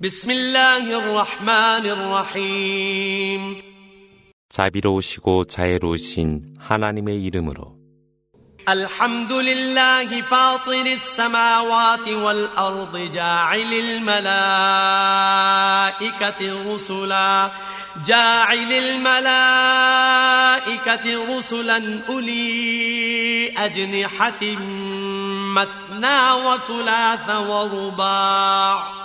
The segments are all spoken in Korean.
بسم الله الرحمن الرحيم 자비로우시고 자애로우신 하나님의 이름으로 الحمد لله فاطر السماوات والأرض جاعل الملائكة رسلا جاعل الملائكة رسلا أولي أجنحة مثنى وثلاث ورباع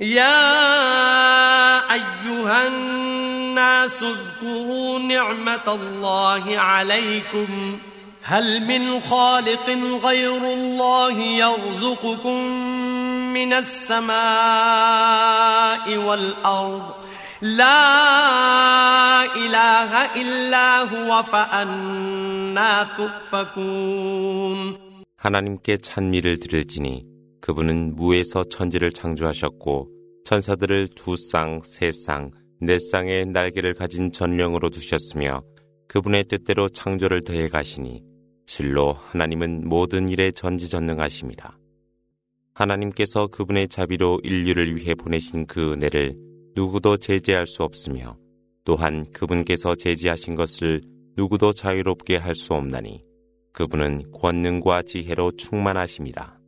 يا أيها الناس اذكروا نعمة الله عليكم هل من خالق غير الله يرزقكم من السماء والأرض لا إله إلا هو فأنا تؤفكون 하나님께 찬미를 드릴지니 그분은 무에서 천지를 창조하셨고 천사들을 두 쌍, 세 쌍, 네 쌍의 날개를 가진 전령으로 두셨으며 그분의 뜻대로 창조를 더해 가시니 실로 하나님은 모든 일에 전지전능하십니다. 하나님께서 그분의 자비로 인류를 위해 보내신 그 은혜를 누구도 제재할 수 없으며 또한 그분께서 제지하신 것을 누구도 자유롭게 할 수 없나니 그분은 권능과 지혜로 충만하십니다.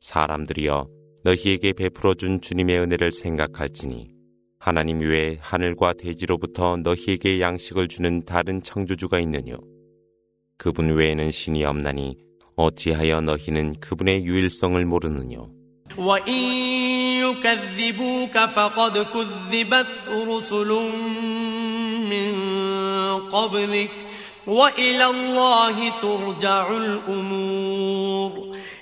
사람들이여 너희에게 베풀어 준 주님의 은혜를 생각할지니 하나님 외에 하늘과 대지로부터 너희에게 양식을 주는 다른 창조주가 있느뇨. 그분 외에는 신이 없나니 어찌하여 너희는 그분의 유일성을 모르느뇨.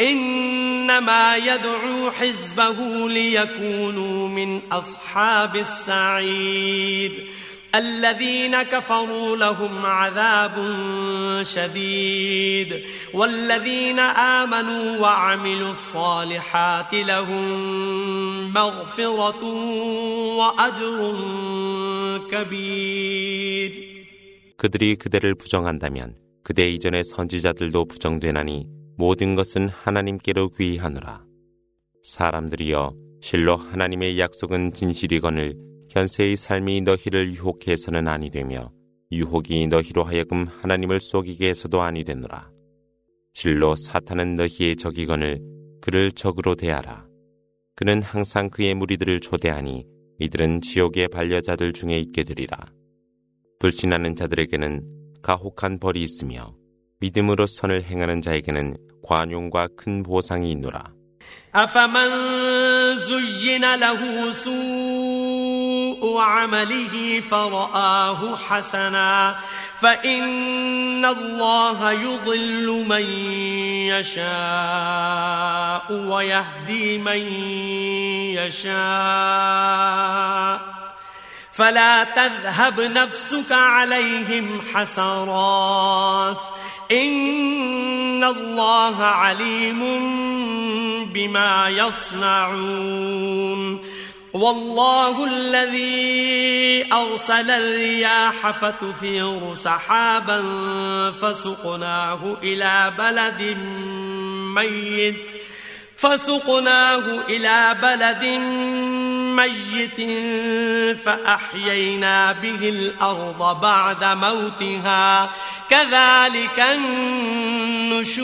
إنما يدعو حزبه ليكونوا من أصحاب السعير الذين كفروا لهم عذاب شديد والذين آمنوا وعملوا الصالحات لهم مغفرة وأجر كبير 그들이 그대를 부정한다면 그대 이전의 선지자들도 부정되나니 모든 것은 하나님께로 귀하노라. 사람들이여 실로 하나님의 약속은 진실이거늘 현세의 삶이 너희를 유혹해서는 아니 되며 유혹이 너희로 하여금 하나님을 속이게 해서도 아니 되노라. 실로 사탄은 너희의 적이거늘 그를 적으로 대하라. 그는 항상 그의 무리들을 초대하니 이들은 지옥의 반려자들 중에 있게 되리라. 불신하는 자들에게는 가혹한 벌이 있으며 믿음으로 선을 행하는 자에게는 관용과 큰 보상이 있노라. أفمن زين له سوء عمله فرآه حسنا فإن الله يضل من يشاء ويهدي من يشاء فلا تذهب نفسك عليهم حسرات إن الله عليم بما يصنعون والله الذي أرسل الرياح فتثير سحابا فسقناه إلى بلد ميت فسقناه إلى بلد ميت فأحيينا به الأرض بعد موتها. كذلك النشور.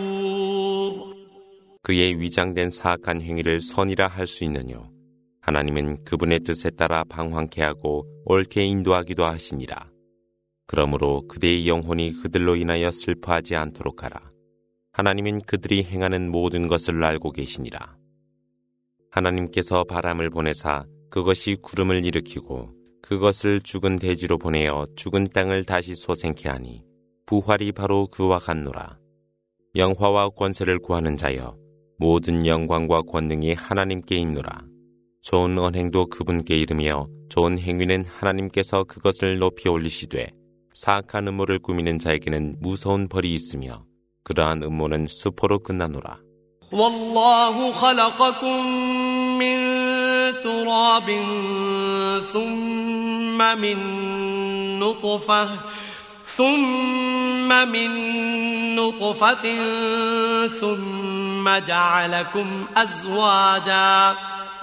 그의 위장된 사악한 행위를 선이라 할 수 있느뇨. 하나님은 그분의 뜻에 따라 방황케 하고 옳게 인도하기도 하시니라. 그러므로 그대의 영혼이 그들로 인하여 슬퍼하지 않도록 하라. 하나님은 그들이 행하는 모든 것을 알고 계시니라. 하나님께서 바람을 보내사 그것이 구름을 일으키고 그것을 죽은 대지로 보내어 죽은 땅을 다시 소생케 하니 부활이 바로 그와 같노라. 영화와 권세를 구하는 자여 모든 영광과 권능이 하나님께 있노라. 좋은 언행도 그분께 이르며 좋은 행위는 하나님께서 그것을 높이 올리시되 사악한 음모를 꾸미는 자에게는 무서운 벌이 있으며 그러한 음모는 수포로 끝나노라. والله خلقكم من تراب ثم من نطفة ثم من نطفة ثم جعلكم أزواجا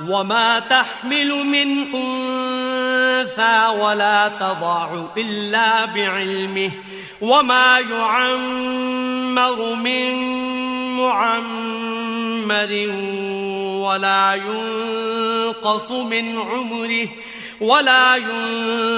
وما تحمل من أنثى ولا تضع إلا بعلمه وما يعمر من معمر ولا ينقص من عمره ولا ينقص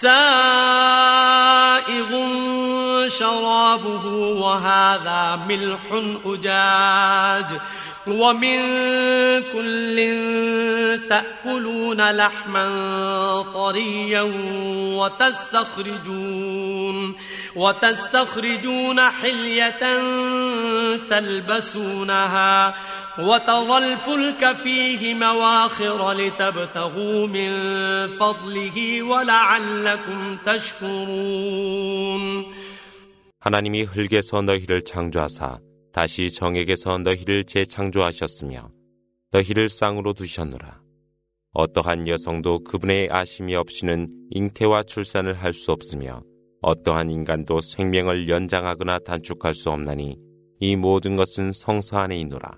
سائغ شرابه وهذا ملح أجاج. ومن كل تأكلون لحما طريا وتستخرجون وتستخرجون حلية تلبسونها. وترى الفلك فيه مواخر لتبتغوا من فضله ولعلكم تشكرون 하나님이 흙에서 너희를 창조하사 다시 정액에서 너희를 재창조하셨으며 너희를 쌍으로 두셨노라. 어떠한 여성도 그분의 아심이 없이는 잉태와 출산을 할 수 없으며 어떠한 인간도 생명을 연장하거나 단축할 수 없나니 이 모든 것은 성서 안에 있노라.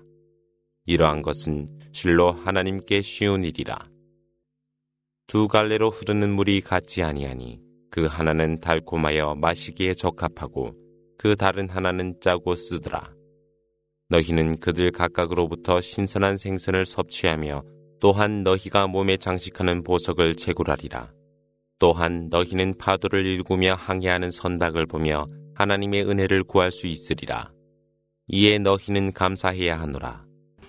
이러한 것은 실로 하나님께 쉬운 일이라. 두 갈래로 흐르는 물이 같지 아니하니 그 하나는 달콤하여 마시기에 적합하고 그 다른 하나는 짜고 쓰더라. 너희는 그들 각각으로부터 신선한 생선을 섭취하며 또한 너희가 몸에 장식하는 보석을 채굴하리라. 또한 너희는 파도를 일구며 항해하는 선박을 보며 하나님의 은혜를 구할 수 있으리라. 이에 너희는 감사해야 하노라.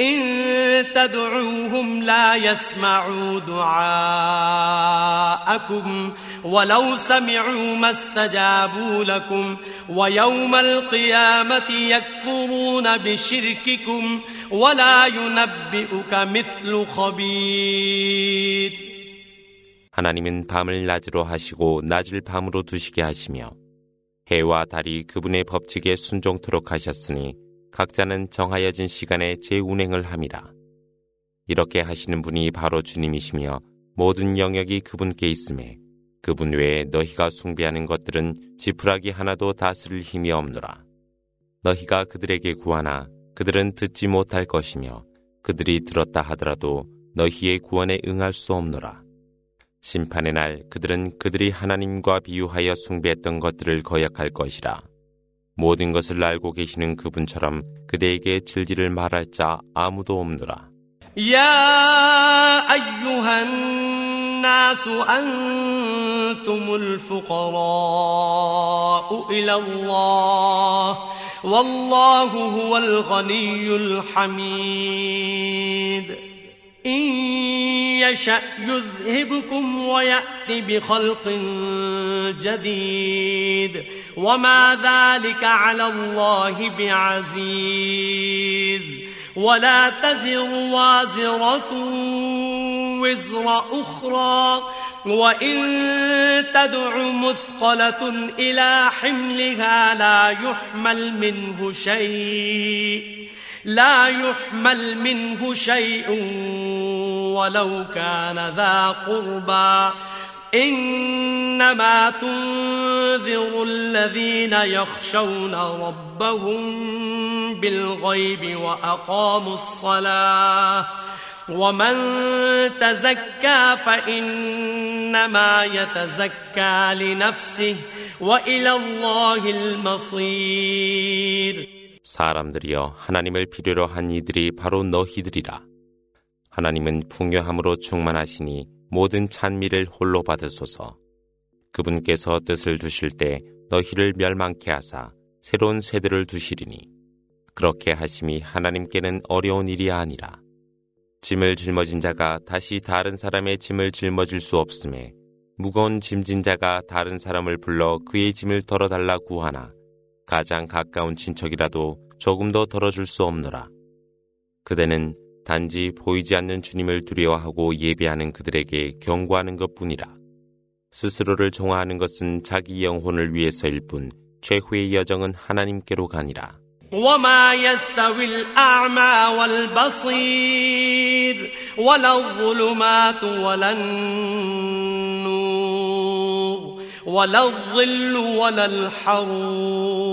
إن تدعوهم لا يسمعوا دعاءكم ولو سمعوا ما استجابوا لكم ويوم القيامة يكفرون بشرككم ولا ينبئك مثل خبير 하나님은 밤을 낮으로 하시고 낮을 밤으로 두시게 하시며 해와 달이 그분의 법칙에 순종토록 하셨으니 각자는 정하여진 시간에 재운행을 함이라. 이렇게 하시는 분이 바로 주님이시며 모든 영역이 그분께 있음에 그분 외에 너희가 숭배하는 것들은 지푸라기 하나도 다스릴 힘이 없노라. 너희가 그들에게 구하나 그들은 듣지 못할 것이며 그들이 들었다 하더라도 너희의 구원에 응할 수 없노라. 심판의 날 그들은 그들이 하나님과 비유하여 숭배했던 것들을 거역할 것이라. 모든 것을 알고 계시는 그분처럼 그대에게 진리를 말할 자 아무도 없노라. يا أيها الناس أنتم الفقراء إلى الله والله هو الغني الحميد إن يشأ يذهبكم ويأت بخلق جديد وما ذلك على الله بعزيز. ولا تزر وازرة وزر أخرى. وإن تدع مثقلة إلى حملها لا يحمل منه شيء. لا يحمل منه شيء ولو كان ذا قربى. إنما تنذر الذين يخشون ربهم بالغيب وأقاموا الصلاة ومن تزكى فإنما يتزكى لنفسه وإلى الله المصير 사람들이여 하나님을 필요로 한 이들이 바로 너희들이라. 하나님은 풍요함으로 충만하시니 모든 찬미를 홀로 받으소서. 그분께서 뜻을 두실 때 너희를 멸망케 하사 새로운 세대를 두시리니 그렇게 하심이 하나님께는 어려운 일이 아니라 짐을 짊어진 자가 다시 다른 사람의 짐을 짊어질 수 없음에 무거운 짐진 자가 다른 사람을 불러 그의 짐을 덜어달라 구하나 가장 가까운 친척이라도 조금 더 덜어줄 수 없노라. 그대는 단지 보이지 않는 주님을 두려워하고 예배하는 그들에게 경고하는 것 뿐이라. 스스로를 종화하는 것은 자기 영혼을 위해서일 뿐 최후의 여정은 하나님께로 가니라. وما يستوي الأعمى والبصير ولا الظلمات ولا النور ولا الظل ولا الحرور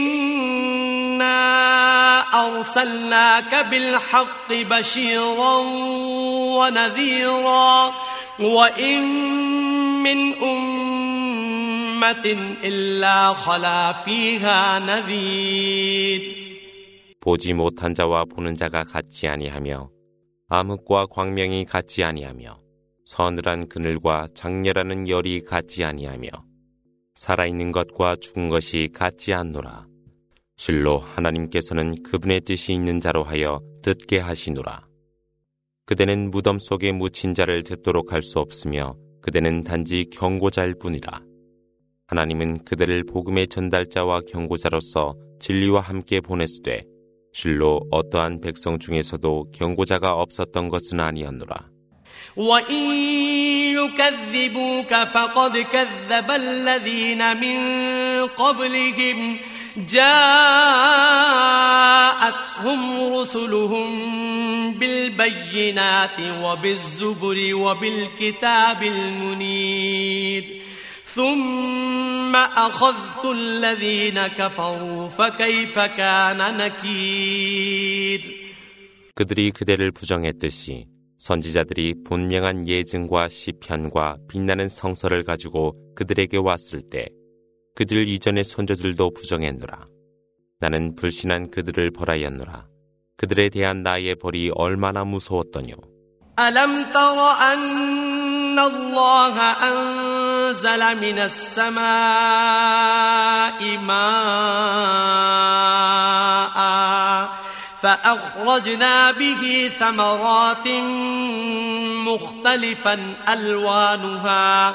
أرسلناك بالحق بشيرا ونذيرا وإن من أمة إلا خلا فيها نذير 보지 못한 자와 보는 자가 같지 아니하며 암흑과 광명이 같지 아니하며 서늘한 그늘과 장렬하는 열이 같지 아니하며 살아있는 것과 죽은 것이 같지 않노라. 실로 하나님께서는 그분의 뜻이 있는 자로 하여 듣게 하시노라. 그대는 무덤 속에 묻힌 자를 듣도록 할 수 없으며 그대는 단지 경고자일 뿐이라. 하나님은 그대를 복음의 전달자와 경고자로서 진리와 함께 보냈으되 실로 어떠한 백성 중에서도 경고자가 없었던 것은 아니었노라. وإن يكذبوك فقد كذب الذين من قبلهم جاءتهم رسلهم بالبينات وبالزبر وبالكتاب المنير ثم أخذت الذين كفروا فكيف كان نكير 그들이 그대를 부정했듯이 선지자들이 분명한 예증과 시편과 빛나는 성서를 가지고 그들에게 왔을 때 그들 이전의 선조들도 부정했노라. 나는 불신한 그들을 벌하였노라. 그들에 대한 나의 벌이 얼마나 무서웠더뇨. ألم تر أن الله أنزل من السماء ماء فأخرجنا به ثمرات مختلفا ألوانها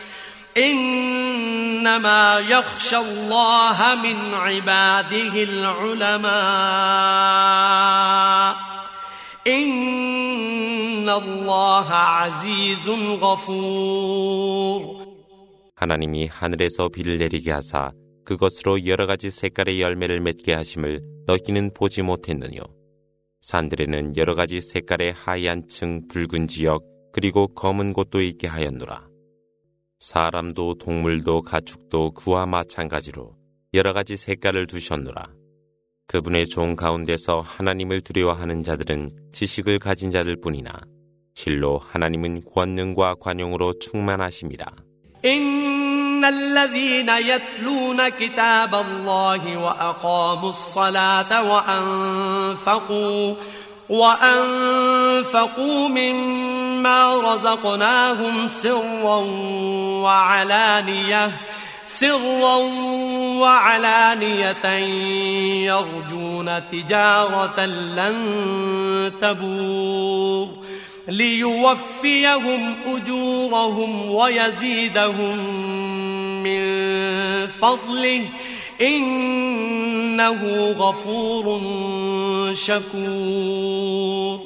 إنما يخشى الله من عباده العلماء إن الله عزيز غفور 하나님이 하늘에서 비를 내리게 하사 그것으로 여러 가지 색깔의 열매를 맺게 하심을 너희는 보지 못했느뇨. 산들에는 여러 가지 색깔의 하얀 층, 붉은 지역, 그리고 검은 곳도 있게 하였노라. 사람도 동물도 가축도 그와 마찬가지로 여러 가지 색깔을 두셨노라. 그분의 종 가운데서 하나님을 두려워하는 자들은 지식을 가진 자들 뿐이나 실로 하나님은 권능과 관용으로 충만하십니다. إن الذين يتلون كتاب الله وأقاموا الصلاة وأنفقوا وأنفقوا مما رزقناهم سرا وعلانية سرا وعلانية يرجون تجارة لن تبور ليوفيهم أجورهم ويزيدهم من فضله إنه غفور شكور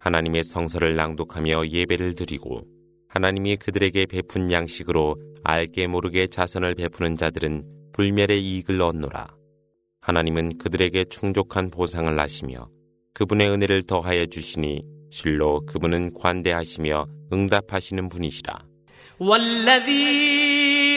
하나님의 성서를 낭독하며 예배를 드리고 하나님이 그들에게 베푼 양식으로 알게 모르게 자선을 베푸는 자들은 불멸의 이익을 얻노라. 하나님은 그들에게 충족한 보상을 하시며 그분의 은혜를 더하여 주시니 실로 그분은 관대하시며 응답하시는 분이시라.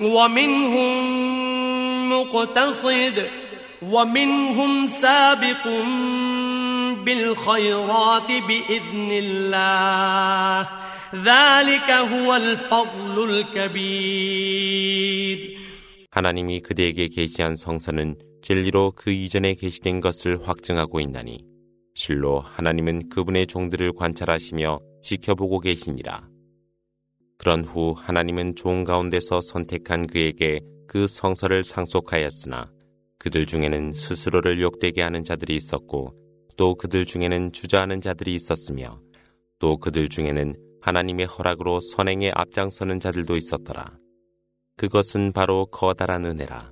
ومنهم مقتصد ومنهم سابق بالخيرات بإذن الله ذلك هو الفضل الكبير 하나님이 그대에게 계시한 성서는 진리로 그 이전에 계시된 것을 확증하고 있나니 실로 하나님은 그분의 종들을 관찰하시며 지켜보고 계시니라. 그런 후 하나님은 종 가운데서 선택한 그에게 그 성서를 상속하였으나 그들 중에는 스스로를 욕되게 하는 자들이 있었고 또 그들 중에는 주저하는 자들이 있었으며 또 그들 중에는 하나님의 허락으로 선행에 앞장서는 자들도 있었더라. 그것은 바로 커다란 은혜라.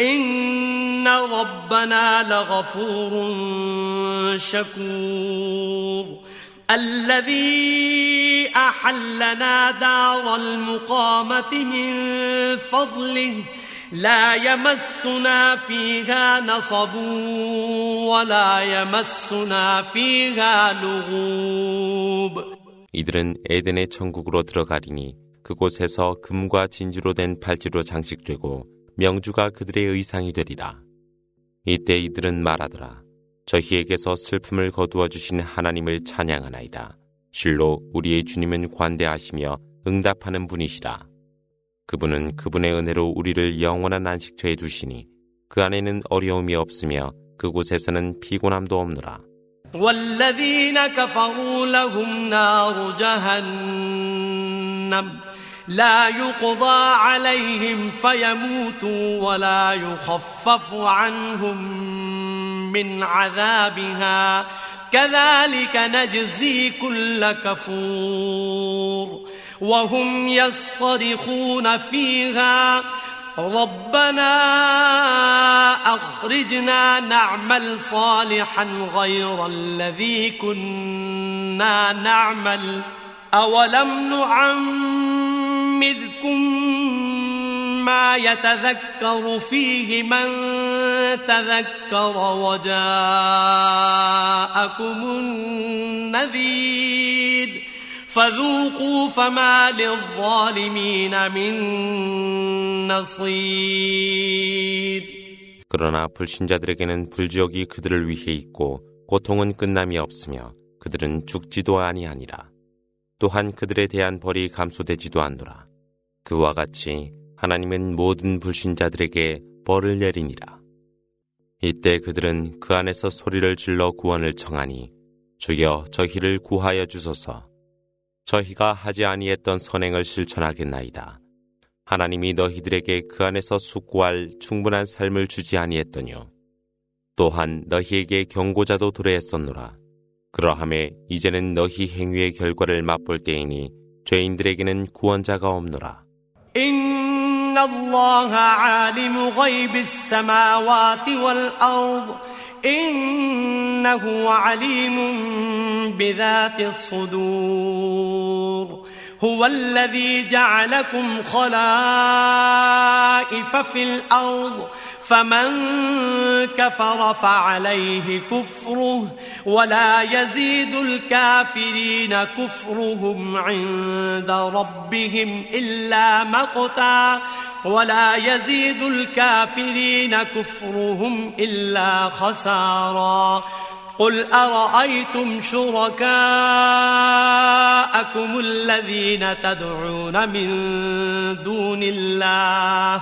إن ربنا لغفور شكور الذي أحلنا دار المقامة من فضله لا يمسنا فيها نصب ولا يمسنا فيها لغوب 이들은 에덴의 천국으로 들어가리니 그곳에서 금과 진주로 된 팔찌로 장식되고 명주가 그들의 의상이 되리라. 이때 이들은 말하더라. 저희에게서 슬픔을 거두어 주신 하나님을 찬양하나이다. 실로 우리의 주님은 관대하시며 응답하는 분이시라. 그분은 그분의 은혜로 우리를 영원한 안식처에 두시니 그 안에는 어려움이 없으며 그곳에서는 피곤함도 없노라. لا يقضى عليهم فيموتوا ولا يخفف عنهم من عذابها. كذلك نجزي كل كفور. وهم يصطرخون فيها. ربنا أخرجنا نعمل صالحا غير الذي كنا نعمل. أولم نعمركم ما يتذكر فيه من تذكر وجاءكم النذير فذوقوا فما للظالمين من نصير 그러나 불신자들에게는 불지옥이 그들을 위해 있고 고통은 끝남이 없으며 그들은 죽지도 아니하니라. 또한 그들에 대한 벌이 감소되지도 않노라. 그와 같이 하나님은 모든 불신자들에게 벌을 내리니라. 이때 그들은 그 안에서 소리를 질러 구원을 청하니 주여 저희를 구하여 주소서. 저희가 하지 아니했던 선행을 실천하겠나이다. 하나님이 너희들에게 그 안에서 숙고할 충분한 삶을 주지 아니했더뇨. 또한 너희에게 경고자도 도래했었노라. 그러함에 이제는 너희 행위의 결과를 맛볼 때이니 죄인들에게는 구원자가 없노라. إن الله عالم غيب السماوات والأرض. إنه عليم بذات الصدور. هو الذي جعلكم خلائف في الأرض. فمن كفر فعليه كفره ولا يزيد الكافرين كفرهم عند ربهم إلا مقتا ولا يزيد الكافرين كفرهم إلا خسارا قل أرأيتم شركاءكم الذين تدعون من دون الله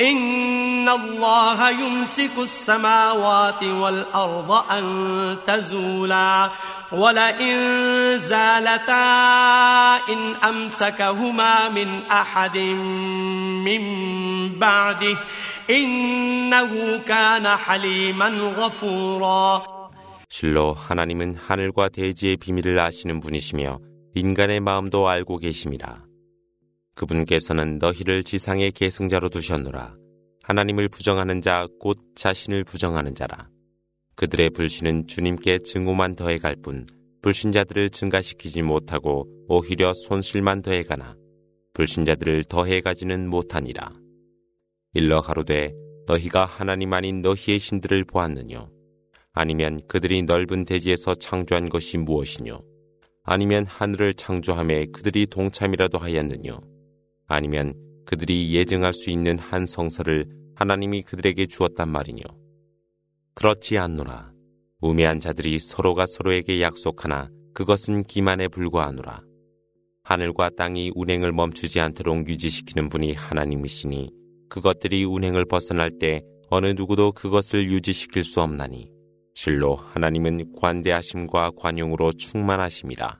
إن الله يمسك السماوات والأرض أن تزولا ولئن زالتا إن أمسكهما من أحد من بعده إنه كان حليما غفورا 실로 하나님은 하늘과 대지의 비밀을 아시는 분이시며 인간의 마음도 알고 계심이라. 그분께서는 너희를 지상의 계승자로 두셨노라. 하나님을 부정하는 자, 곧 자신을 부정하는 자라. 그들의 불신은 주님께 증오만 더해갈 뿐, 불신자들을 증가시키지 못하고 오히려 손실만 더해가나, 불신자들을 더해가지는 못하니라. 일러 가로되 너희가 하나님 아닌 너희의 신들을 보았느뇨? 아니면 그들이 넓은 대지에서 창조한 것이 무엇이뇨? 아니면 하늘을 창조함에 그들이 동참이라도 하였느뇨? 아니면 그들이 예증할 수 있는 한 성서를 하나님이 그들에게 주었단 말이뇨. 그렇지 않노라. 우매한 자들이 서로가 서로에게 약속하나 그것은 기만에 불과하노라. 하늘과 땅이 운행을 멈추지 않도록 유지시키는 분이 하나님이시니 그것들이 운행을 벗어날 때 어느 누구도 그것을 유지시킬 수 없나니 실로 하나님은 관대하심과 관용으로 충만하심이라.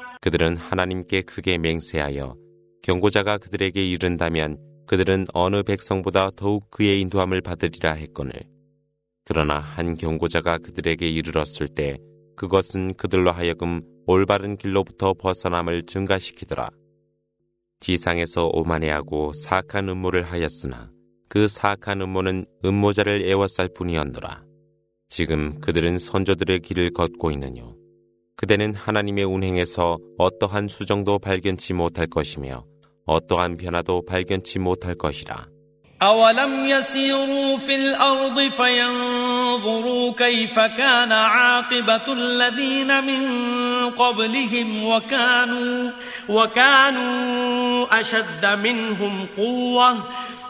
그들은 하나님께 크게 맹세하여 경고자가 그들에게 이른다면 그들은 어느 백성보다 더욱 그의 인도함을 받으리라 했거늘. 그러나 한 경고자가 그들에게 이르렀을 때 그것은 그들로 하여금 올바른 길로부터 벗어남을 증가시키더라. 지상에서 오만해하고 사악한 음모를 하였으나 그 사악한 음모는 음모자를 애워쌀 뿐이었노라. 지금 그들은 선조들의 길을 걷고 있느뇨. 그대는 하나님의 운행에서 어떠한 수정도 발견치 못할 것이며 어떠한 변화도 발견치 못할 것이라. أولم يسيروا في الأرض فينظروا كيف كان عاقبة الذين من قبلهم وكانوا وكانوا أشد منهم قوة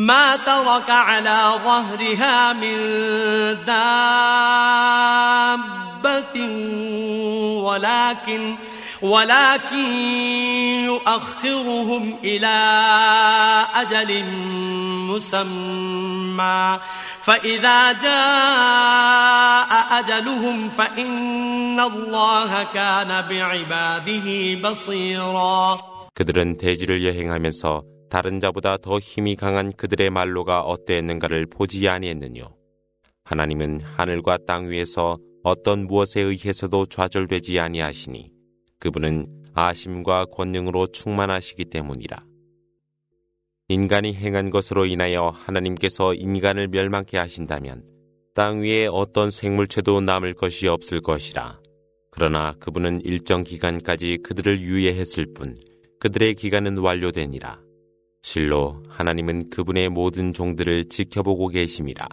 ما ترك على ظهرها من دابة ولكن ولكن يؤخرهم إلى أجل مسمى فإذا جاء أجلهم فإن الله كان بعباده بصيرا 그들은 대지를 여행하면서 다른 자보다 더 힘이 강한 그들의 말로가 어떠했는가를 보지 아니했느뇨. 하나님은 하늘과 땅 위에서 어떤 무엇에 의해서도 좌절되지 아니하시니 그분은 아심과 권능으로 충만하시기 때문이라. 인간이 행한 것으로 인하여 하나님께서 인간을 멸망케 하신다면 땅 위에 어떤 생물체도 남을 것이 없을 것이라. 그러나 그분은 일정 기간까지 그들을 유예했을 뿐 그들의 기간은 완료되니라. 실로 하나님은 그분의 모든 종들을 지켜보고 계심이라.